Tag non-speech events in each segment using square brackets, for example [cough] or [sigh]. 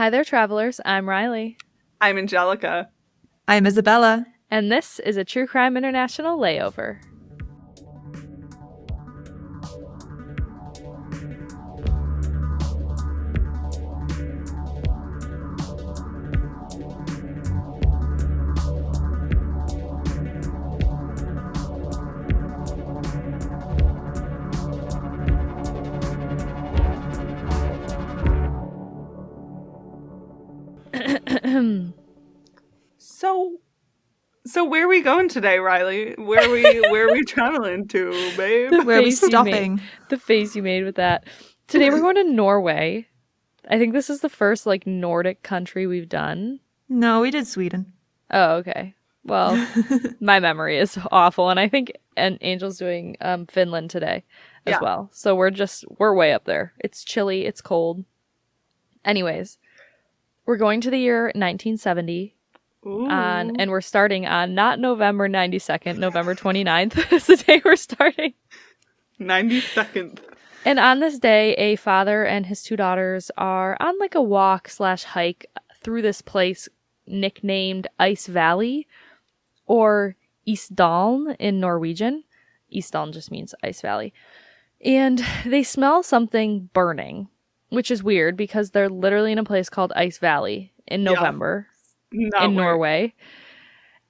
Hi there, travelers. I'm Riley, I'm Angelica. I'm Isabella. and this is a True Crime International layover. So where are we going today, Riley? Where are we? where are we [laughs] traveling to, babe? Where are we face made. stopping? the face you made with that. Today we're going to Norway. I think this is the first like Nordic country we've done. No, we did Sweden. Oh, okay. Well, [laughs] my memory is awful, and I think and Angel's doing um, Finland today as Yeah. well. So we're just we're way up there. It's chilly. It's cold. Anyways, we're going to the year 1970 Ooh. on, and we're starting on not November 92nd, November 29th [laughs] is the day we're starting. ninety second. And on this day, a father and his two daughters are on like a walk slash hike through this place nicknamed Ice Valley or Isdalen in Norwegian. Isdalen just means Ice Valley. And they smell something burning, which is weird because they're literally in a place called Ice Valley in. November Not in Norway.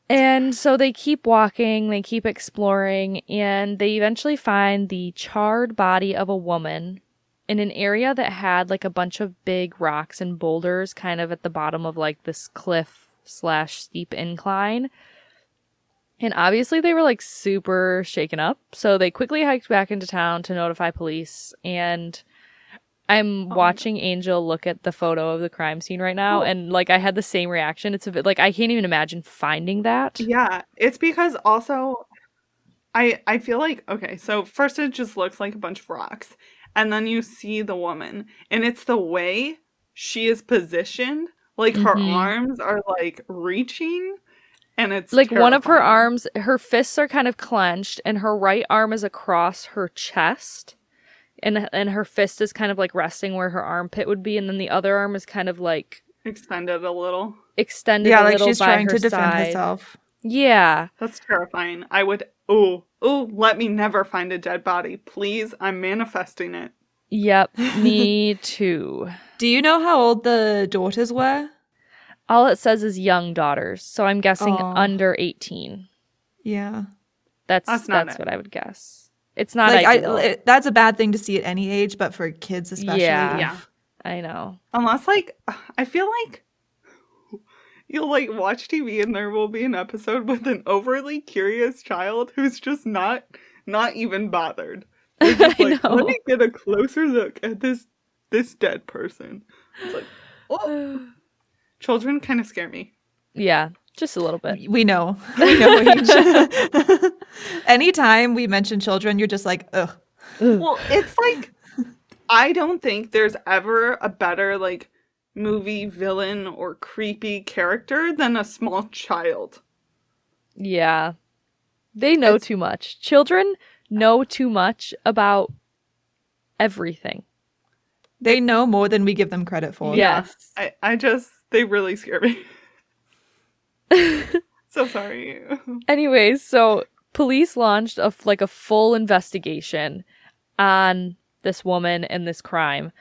And so they keep walking, they keep exploring, and they eventually find the charred body of a woman in an area that had like a bunch of big rocks and boulders kind of at the bottom of like this cliff slash steep incline. And obviously they were like super shaken up. So they quickly hiked back into town to notify police. And I'm my watching Angel look at the photo of the crime scene right now, Oh. and like I had the same reaction. It's a bit like I can't even imagine finding that. Yeah, it's because also, I I feel like okay. So first, it just looks like a bunch of rocks, and then you see the woman, and it's the way she is positioned. Like her Mhm. arms are like reaching, and it's Like one of her arms, her fists are kind of clenched, and her right arm is across her chest, and and her fist is kind of like resting where her armpit would be, and then the other arm is kind of like extended a little. extended. yeah, a like she's by trying to defend side. herself. Yeah, That's terrifying. I would. Oh, oh, let me never find a dead body, please. I'm manifesting it. yep, [laughs] me too. Do you know how old the daughters were? All it says is young daughters, so I'm guessing Aw. under eighteen. Yeah. That's That's that's, not it. what I would guess. It's not like I, it- that's a bad thing to see at any age, but for kids especially. Yeah. Yeah. I know. Unless, like, I feel like you'll like watch TV and there will be an episode with an overly curious child who's just not not even bothered. [laughs] They're just I like, know. let me get a closer look at this this dead person. It's like, [sighs] oh, children kind of scare me. yeah, just a little bit. We know. [laughs] We know age. [laughs] Anytime we mention children, you're just like, ugh. Well, it's like I don't think there's ever a better like movie villain or creepy character than a small child. Yeah. They know It's- too much. Children know too much about everything. They know more than we give them credit for. Yeah. Yes. I, I just they really scare me. [laughs] [laughs] so sorry. Anyways, so police launched a like a full investigation on this woman and this crime.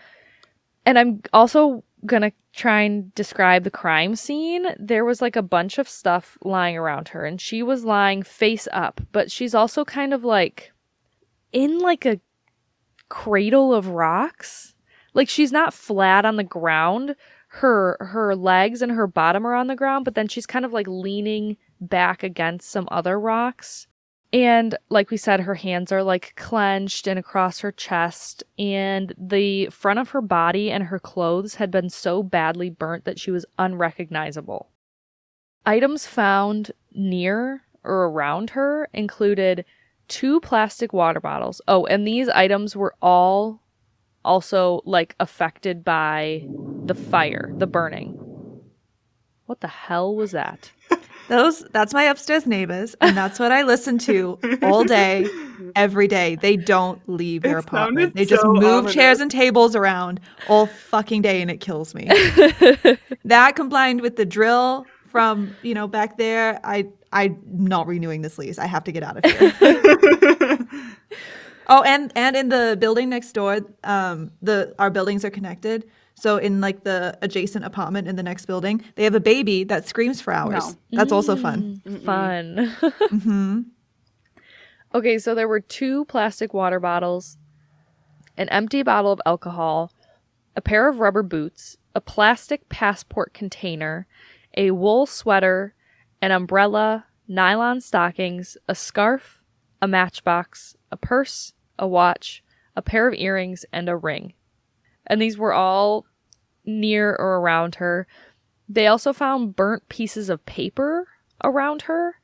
And I'm also going to try and describe the crime scene. There was like a bunch of stuff lying around her and she was lying face up, but she's also kind of like in like a cradle of rocks. Like she's not flat on the ground. Her her legs and her bottom are on the ground, but then she's kind of like leaning back against some other rocks. And like we said, her hands are like clenched and across her chest, and the front of her body and her clothes had been so badly burnt that she was unrecognizable. Items found near or around her included two plastic water bottles. Oh, and these items were all also like affected by the fire, the burning. What the hell was that? [laughs] Those that's my upstairs neighbors, and that's what I listen to all day, every day. They don't leave their It apartment. They just so move chairs and tables around all fucking day, and it kills me. [laughs] that combined with the drill from you know back there, I I'm not renewing this lease. I have to get out of here. [laughs] oh, and and in the building next door, um, the our buildings are connected. So in like the adjacent apartment in the next building, they have a baby that screams for hours. No. That's also fun. Fun. [laughs] mm-hmm. okay, so there were two plastic water bottles, an empty bottle of alcohol, a pair of rubber boots, a plastic passport container, a wool sweater, an umbrella, nylon stockings, a scarf, a matchbox, a purse, a watch, a pair of earrings, and a ring. And these were all near or around her. They also found burnt pieces of paper around her,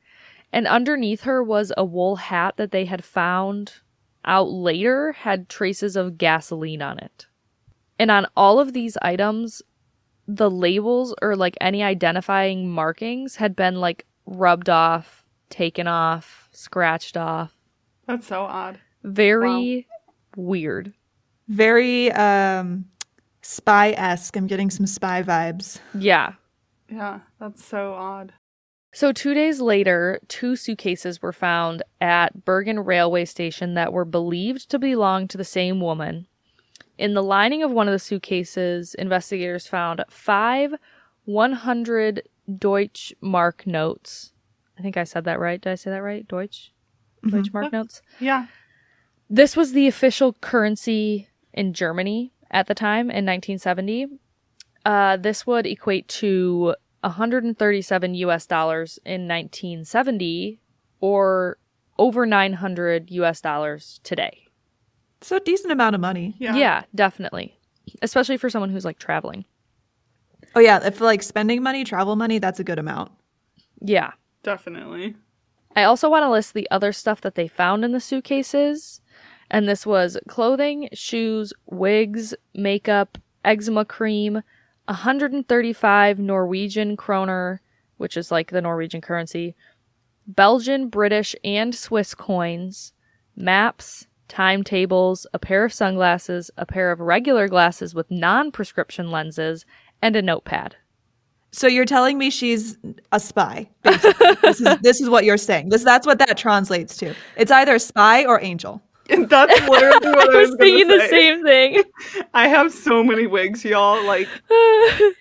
and underneath her was a wool hat that they had found out later had traces of gasoline on it. And on all of these items, the labels or like any identifying markings had been like rubbed off, taken off, scratched off. That's so odd. Very weird. Very um, spy esque. I'm getting some spy vibes. Yeah. Yeah, that's so odd. So, two days later, two suitcases were found at Bergen railway station that were believed to belong to the same woman. In the lining of one of the suitcases, investigators found five 100 Deutsche Mark notes. I think I said that right. Did I say that right? Deutsch? Mm-hmm. Deutsche Mark notes? Yeah. This was the official currency in Germany at the time in 1970. Uh, this would equate to 137 US dollars in 1970 or over 900 US dollars today. So a decent amount of money. Yeah. Yeah. definitely. Especially for someone who's like traveling. Oh yeah, if like spending money, travel money, that's a good amount. Yeah. Definitely. I also want to list the other stuff that they found in the suitcases. And this was clothing, shoes, wigs, makeup, eczema cream, 135 Norwegian kroner, which is like the Norwegian currency, Belgian, British, and Swiss coins, maps, timetables, a pair of sunglasses, a pair of regular glasses with non prescription lenses, and a notepad. So you're telling me she's a spy. This is [laughs] this is what you're saying. This that's what that translates to. It's either a spy or angel. And [laughs] that's literally what [laughs] I I was, was thinking gonna the same thing. [laughs] I have so many wigs, y'all. Like,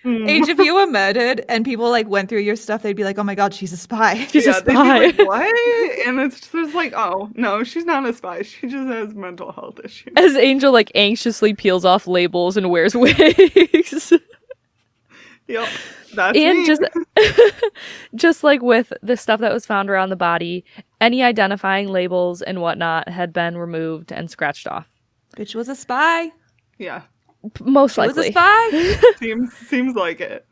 mm. Age, if you were murdered and people like went through your stuff, they'd be like, "Oh my god, she's a spy." She's a yeah, they'd spy. like, what? And it's just like, oh no, she's not a spy. She just has mental health issues. As Angel like anxiously peels off labels and wears wigs. Yep, that's and me. just [laughs] [laughs] just like with the stuff that was found around the body, any identifying labels and whatnot had been removed and scratched off. Bitch was a spy. yeah, Most She was a spy. [laughs] seems seems like it.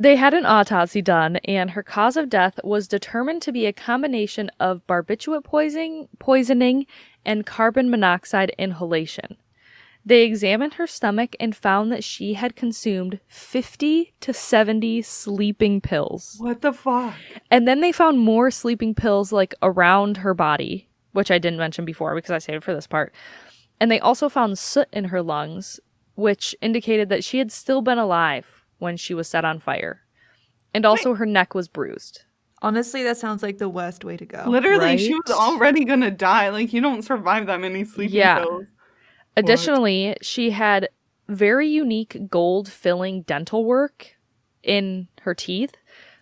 They had an autopsy done, and her cause of death was determined to be a combination of barbiturate poisoning, poisoning and carbon monoxide inhalation. They examined her stomach and found that she had consumed 50 to 70 sleeping pills. What the fuck? And then they found more sleeping pills like around her body, which I didn't mention before because I saved it for this part. And they also found soot in her lungs, which indicated that she had still been alive when she was set on fire. And also her neck was bruised. Honestly, that sounds like the worst way to go. Literally, she was already gonna die. Like, you don't survive that many sleeping Yeah. pills. Additionally, she had very unique gold filling dental work in her teeth.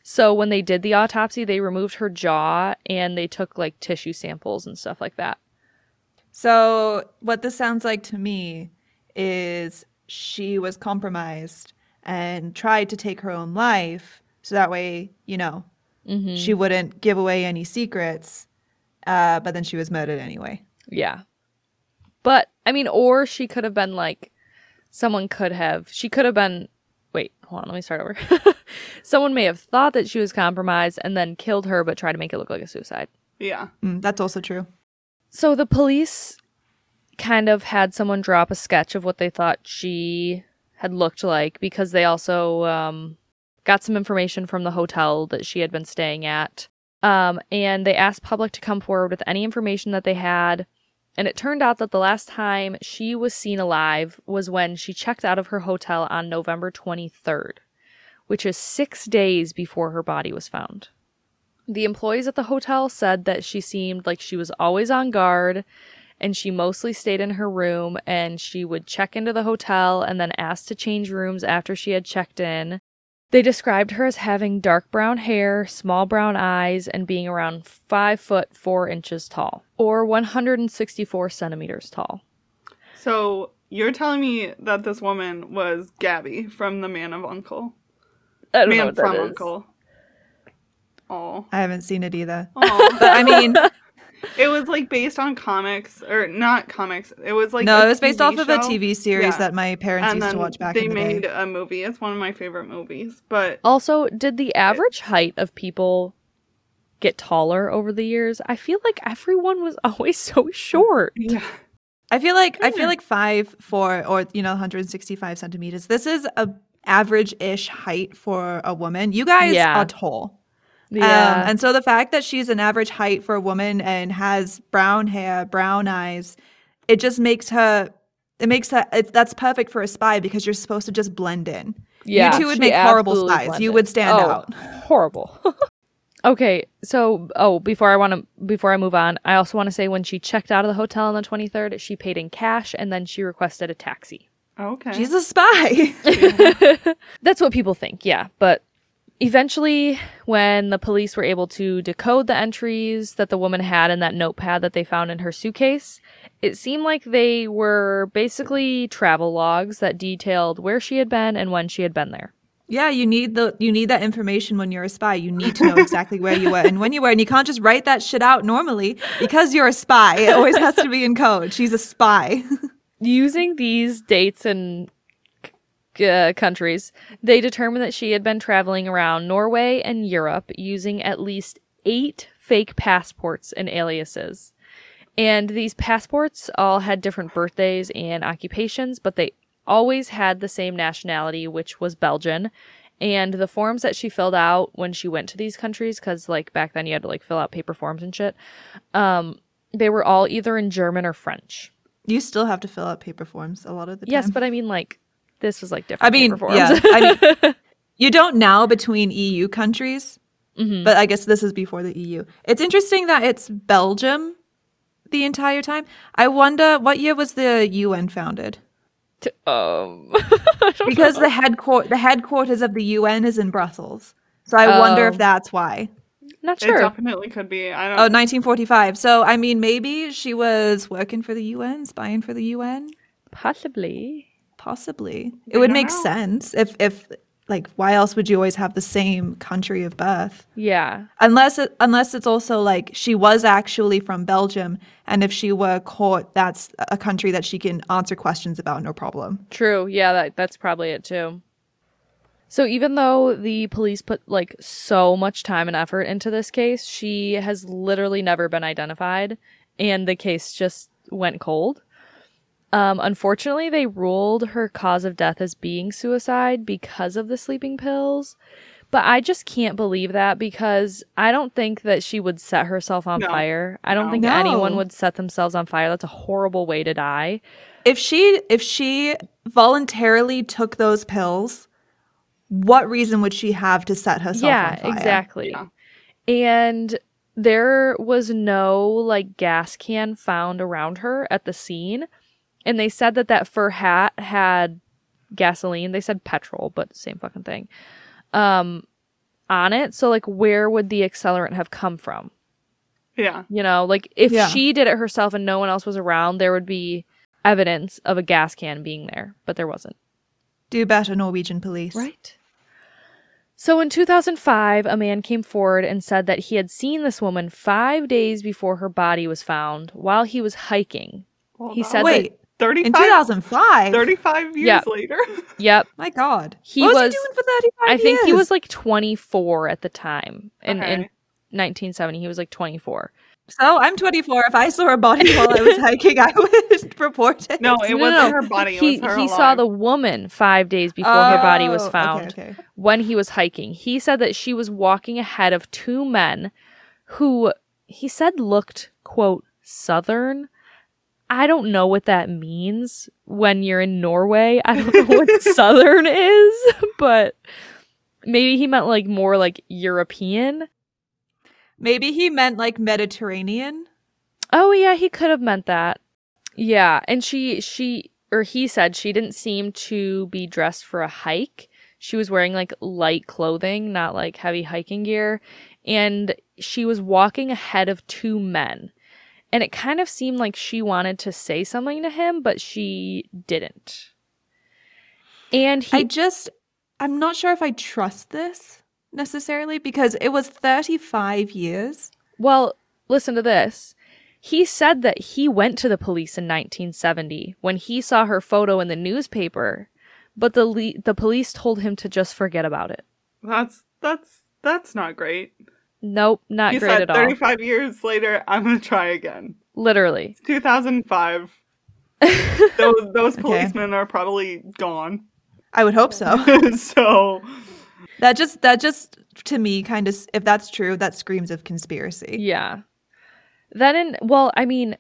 So when they did the autopsy, they removed her jaw and they took like tissue samples and stuff like that. So, what this sounds like to me is she was compromised and tried to take her own life so that way, you know, Mm-hmm. she wouldn't give away any secrets. Uh, but then she was murdered anyway. Yeah. But I mean, or she could have been like, someone could have, she could have been, wait, hold on, let me start over. [laughs] someone may have thought that she was compromised and then killed her, but tried to make it look like a suicide. Yeah. Mm, that's also true. So the police kind of had someone drop a sketch of what they thought she had looked like because they also um, got some information from the hotel that she had been staying at. Um, and they asked public to come forward with any information that they had. And it turned out that the last time she was seen alive was when she checked out of her hotel on November 23rd, which is six days before her body was found. The employees at the hotel said that she seemed like she was always on guard and she mostly stayed in her room and she would check into the hotel and then ask to change rooms after she had checked in. They described her as having dark brown hair, small brown eyes, and being around 5 foot 4 inches tall, or 164 centimeters tall. So you're telling me that this woman was Gabby from The Man of Uncle? I don't know Man what from is. Uncle. Oh. I haven't seen it either. Oh. [laughs] But I mean, [laughs] [laughs] it was like based on comics or not comics. It was like no, it was based TV off of a. TV series Yeah. that my parents and used to watch back they in the made day. a movie. It's one of my favorite movies. But Also, did the average height of people get taller over the years? I feel like everyone was [laughs] always so short. yeah, I feel like I feel like five, four, or you know, 165 centimeters. This is a average-ish height for a woman. You guys Yeah. are tall. Yeah. Um, and so the fact that she's an average height for a woman and has brown hair, brown eyes, it just makes her. It makes her. It, that's perfect for a spy because you're supposed to just blend in. yeah. you two would make horrible absolutely spies. You would stand Oh, out. Horrible. [laughs] okay, so oh, before I want to before I move on, I also want to say when she checked out of the hotel on the 23rd, she paid in cash and then she requested a taxi. okay. She's a spy. [laughs] [laughs] That's what people think, yeah. But eventually, when the police were able to decode the entries that the woman had in that notepad that they found in her suitcase, it seemed like they were basically travel logs that detailed where she had been and when she had been there. Yeah, you need the you need that information when you're a spy. You need to know exactly where you were and when you were, and you can't just write that shit out normally because you're a spy. It always has to be in code. She's a spy. [laughs] Using these dates and uh, countries, they determined that she had been traveling around Norway and Europe using at least eight fake passports and aliases. And these passports all had different birthdays and occupations, but they always had the same nationality, which was Belgian. And the forms that she filled out when she went to these countries, because like back then you had to like fill out paper forms and shit, um, they were all either in German or French. You still have to fill out paper forms a lot of the time. Yes, but I mean, like, this was like different. I different. mean, paper forms. yeah. I mean, [laughs] you don't now between EU countries, Mhm. but I guess this is before the EU. It's interesting that it's Belgium the entire time. I wonder what year was the UN founded? T- um, [laughs] Because know. the headquarters the headquarters of the UN is in Brussels. So I wonder Oh. if that's why. not sure. It definitely could be. I don't. Oh, 1945. So I mean maybe she was working for the UN, spying for the UN? Possibly. Possibly. I It would make know. sense if if like why else would you always have the same country of birth? Yeah. Unless it, unless it's also like she was actually from Belgium and if she were caught that's a country that she can answer questions about no problem. True. Yeah, that that's probably it too. So even though the police put like so much time and effort into this case, she has literally never been identified and the case just went cold. Um, unfortunately, they ruled her cause of death as being suicide because of the sleeping pills. But I just can't believe that because I don't think that she would set herself on No. fire. I don't No. think No. anyone would set themselves on fire. That's a horrible way to die. If she if she voluntarily took those pills, what reason would she have to set herself yeah, on fire? exactly. Yeah. And there was no like gas can found around her at the scene. And they said that that fur hat had gasoline. They said petrol, but same fucking thing. Um on it. So like where would the accelerant have come from? yeah. You know, like if Yeah. she did it herself and no one else was around, there would be evidence of a gas can being there, but there wasn't. Do better, Norwegian police. Right. So in 2005, a man came forward and said that he had seen this woman five days before her body was found while he was hiking. Hold He on. said Wait, in 35, 2005. 35 years Yeah. later. [laughs] Yep. My God. He what was, was- he doing for 35 I think he was like 24 at the time. In, in 1970, he was like 24. So I'm 24. If I saw a body [laughs] while I was hiking, I would [laughs] report it. No, it No, wasn't no. her body. It he was her he saw the woman five days before her body was Oh, okay, found okay. when he was hiking. He said that she was walking ahead of two men who he said looked, quote, southern. I don't know what that means when you're in Norway. I don't know what [laughs] southern is, [laughs] but maybe he meant like more like European. Maybe he meant like Mediterranean. Oh yeah, he could have meant that. Yeah, and she she or he said she didn't seem to be dressed for a hike. She was wearing like light clothing, not like heavy hiking gear, and she was walking ahead of two men. And it kind of seemed like she wanted to say something to him, but she didn't. And he I just, I'm not sure if I trust this necessarily because it was 35 years. Well, listen to this. He said that he went to the police in 1970 when he saw her photo in the newspaper, but the le- the police told him to just forget about it. That's that's that's not great. Nope, not he great said at all. 35 years later, I'm gonna try again. Literally. 2005. [laughs] Those those Okay. policemen are probably gone. I would hope so. [laughs] [laughs] so that just, that just to me kind of, if that's true, that screams of conspiracy. yeah. Then in well, I mean,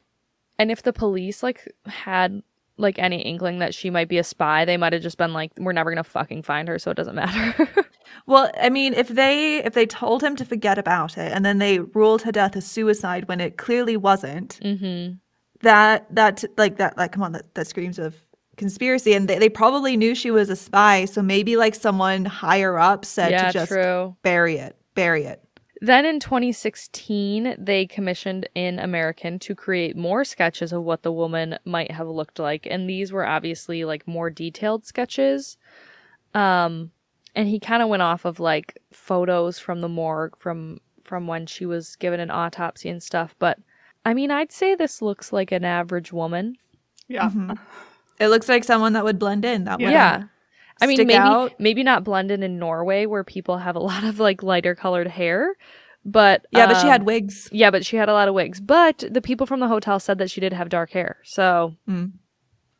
and if the police like had like any inkling that she might be a spy, they might have just been like, "We're never gonna fucking find her, so it doesn't matter." [laughs] Well, I mean, if they if they told him to forget about it and then they ruled her death a suicide when it clearly wasn't, mm-hmm. that that like that like come on that, that screams of conspiracy and they, they probably knew she was a spy so maybe like someone higher up said Yeah, to just true. bury it bury it Then in 2016, they commissioned an American to create more sketches of what the woman might have looked like, and these were obviously like more detailed sketches. Um, and he kind of went off of like photos from the morgue from from when she was given an autopsy and stuff. But I mean, I'd say this looks like an average woman. yeah. Mhm. it looks like someone that would blend in that Yeah. would Yeah. I mean, maybe out. maybe not blended in Norway where people have a lot of like lighter colored hair, but yeah but she um, had wigs Yeah, but she had a lot of wigs. But the people from the hotel said that she did have dark hair. So, Mm.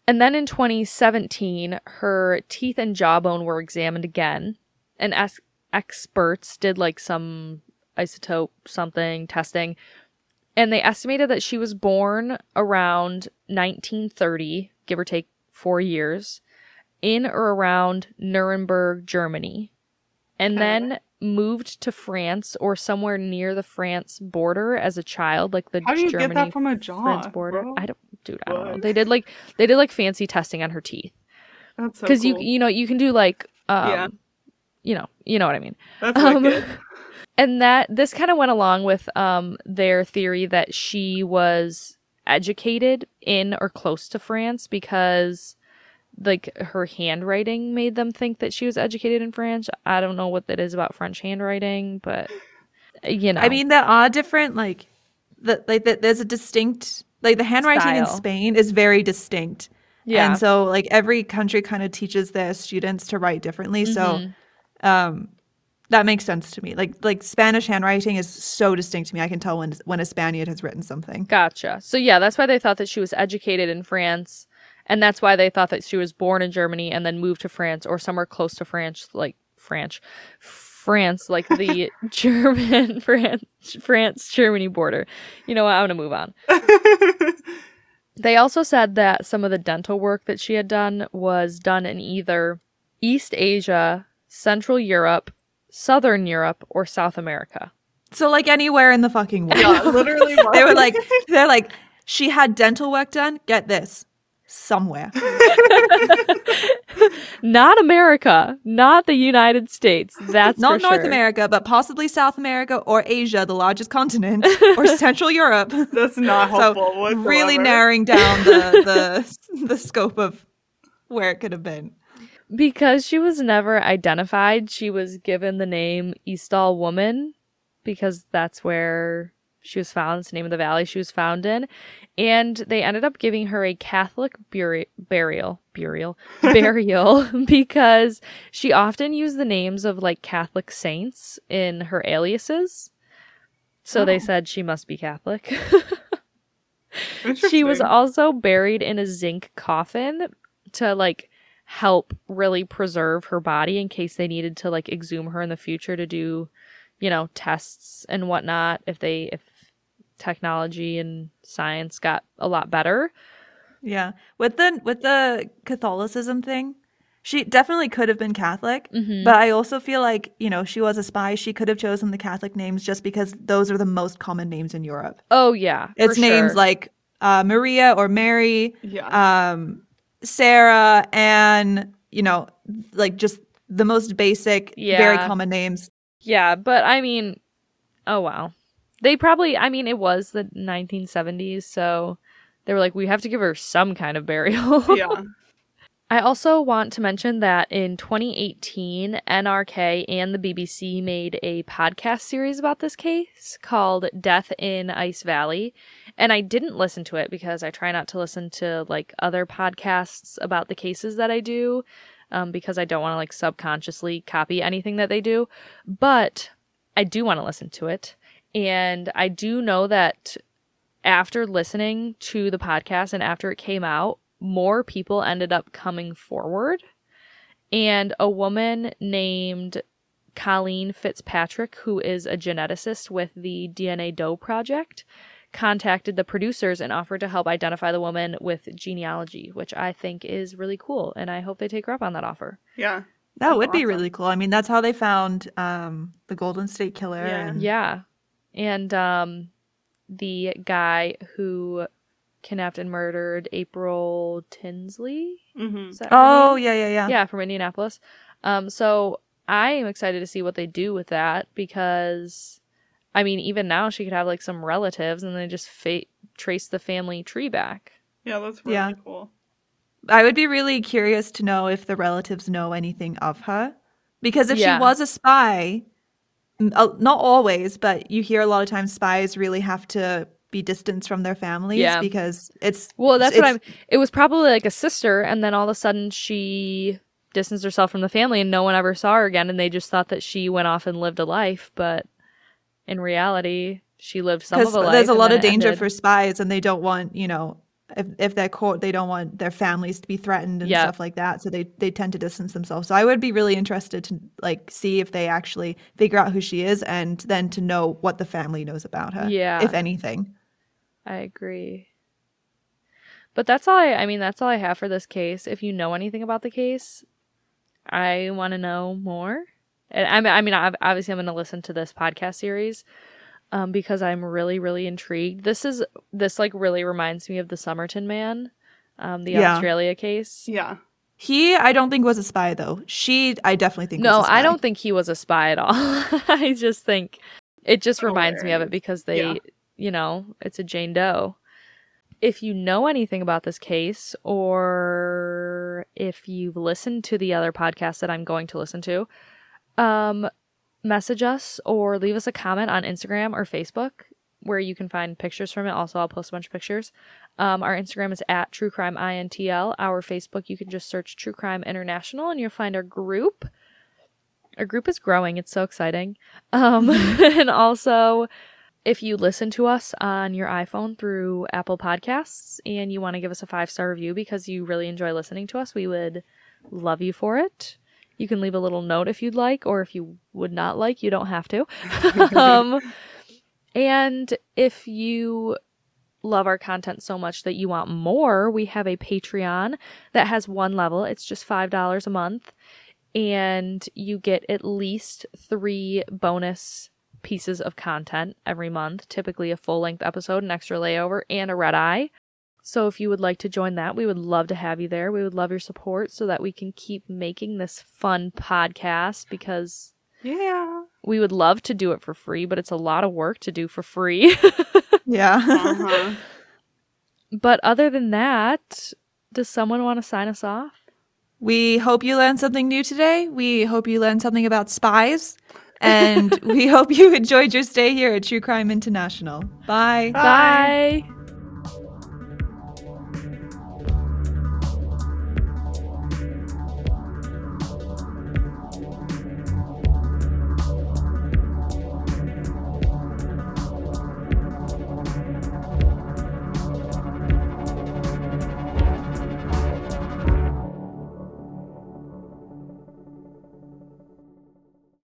and then in 2017, her teeth and jawbone were examined again, and as experts did like some isotope something testing, and they estimated that she was born around 1930, give or take four years, in or around Nuremberg, Germany, and then moved to France or somewhere near the France border as a child, like the How do you Germany get that from a jaw? France border. bro? I don't, dude, I don't know. They did like they did like fancy testing on her teeth That's so because cool. you you know you can do like um, Yeah. you know you know what I mean. That's um, wicked. And that this kind of went along with um their theory that she was educated in or close to France because like her handwriting made them think that she was educated in French. I don't know what that is about French handwriting, but you know. i mean there are different like the like the, there's a distinct like the handwriting in spain is very distinct yeah. and so like every country kind of teaches their students to write differently so Mhm. um that makes sense to me like like spanish handwriting is so distinct to me i can tell when when a spaniard has written something Gotcha. So yeah, that's why they thought that she was educated in France, and that's why they thought that she was born in Germany and then moved to France or somewhere close to France, like France, France, like the [laughs] German [laughs] France France Germany border. You know what? I'm gonna move on. [laughs] They also said that some of the dental work that she had done was done in either East Asia, Central Europe, Southern Europe, or South America. so like anywhere in the fucking world yeah, literally. they were like they're like she had dental work done get this somewhere [laughs] not America, not the United States. That's not for north sure. america but possibly south america or asia the largest continent or [laughs] central europe [laughs] That's not So, helpful. whatsoever. really narrowing down the the the scope of where it could have been Because she was never identified, she was given the name Isdal Woman because that's where she was found. It's the name of the valley she was found in. And they ended up giving her a Catholic buri- burial, burial, [laughs] burial [laughs] because she often used the names of like Catholic saints in her aliases. So they Oh. said she must be Catholic. [laughs] she was also buried in a zinc coffin to like help really preserve her body in case they needed to like exhume her in the future to do, you know, tests and whatnot if they if technology and science got a lot better. Yeah. With the with the Catholicism thing, she definitely could have been Catholic, Mhm. but I also feel like, you know, she was a spy. She could have chosen the Catholic names just because those are the most common names in Europe. oh yeah, It's names sure. like uh, Maria or Mary, yeah. um, Sarah, Anne, you know, like just the most basic, very common names. Yeah, but I mean, oh wow. They probably, I mean, it was the 1970s, so they were like, we have to give her some kind of burial. [laughs] yeah. I also want to mention that in 2018, NRK and the BBC made a podcast series about this case called Death in Ice Valley. And I didn't listen to it because I try not to listen to like other podcasts about the cases that I do um, because I don't want to like subconsciously copy anything that they do. But I do want to listen to it. And I do know that after listening to the podcast and after it came out, more people ended up coming forward. And a woman named Colleen Fitzpatrick, who is a geneticist with the DNA Doe Project, contacted the producers and offered to help identify the woman with genealogy, which I think is really cool. And I hope they take her up on that offer. Yeah. That That's would be really cool. I mean, that's how they found um, the Golden State Killer. Yeah. and- Yeah. And um, the guy who kidnapped and murdered April Tinsley. hmm Is that Oh, name? yeah, yeah, yeah. yeah, from Indianapolis. Um, so I am excited to see what they do with that because, I mean, even now she could have like some relatives and they just fa- trace the family tree back. Yeah, that's really Yeah. cool. I would be really curious to know if the relatives know anything of her. Because if Yeah. she was a spy, m- Uh, not always, but you hear a lot of times spies really have to be distanced from their families Yeah. because it's Well, that's what I'm. It was probably like a sister, and then all of a sudden she distanced herself from the family, and no one ever saw her again, and they just thought that she went off and lived a life, but in reality, she lived some of a life. there's a lot of danger ended. for spies and they don't want you know if, if they're caught they don't want their families to be threatened and stuff like that so they they tend to distance themselves so i would be really interested to like see if they actually figure out who she is and then to know what the family knows about her Yeah. if anything I agree. But that's all I I mean that's all I have for this case. If you know anything about the case, I want to know more. And I mean I mean obviously I'm going to listen to this podcast series um because I'm really really intrigued. This is this like really reminds me of the Somerton man, um the Yeah. Australia case. Yeah. he i don't think was a spy though she i definitely think No, was a I don't think he was a spy at all. [laughs] I just think it just reminds me of it because they, Yeah. you know, it's a Jane Doe. If you know anything about this case, or if you've listened to the other podcast that I'm going to listen to, um, message us or leave us a comment on Instagram or Facebook where you can find pictures from it. Also, I'll post a bunch of pictures. Um, our Instagram is at True Crime INTL. Our Facebook, you can just search True Crime International and you'll find our group. Our group is growing. It's so exciting. Um, [laughs] [laughs] and also, if you listen to us on your iPhone through Apple Podcasts and you want to give us a five star review because you really enjoy listening to us, we would love you for it. You can leave a little note if you'd like, or if you would not like, you don't have to. [laughs] um, and if you love our content so much that you want more, we have a Patreon that has one level. It's just $5 a month. And you get at least three bonus pieces of content every month, typically a full length episode, an extra layover, and a red eye. So if you would like to join that, we would love to have you there. We would love your support so that we can keep making this fun podcast because Yeah. we would love to do it for free, but it's a lot of work to do for free. [laughs] yeah Uh-huh. [laughs] but other than that, does someone want to sign us off? We hope you learned something new today. We hope you learned something about spies. And [laughs] we hope you enjoyed your stay here at True Crime International. Bye. Bye. Bye.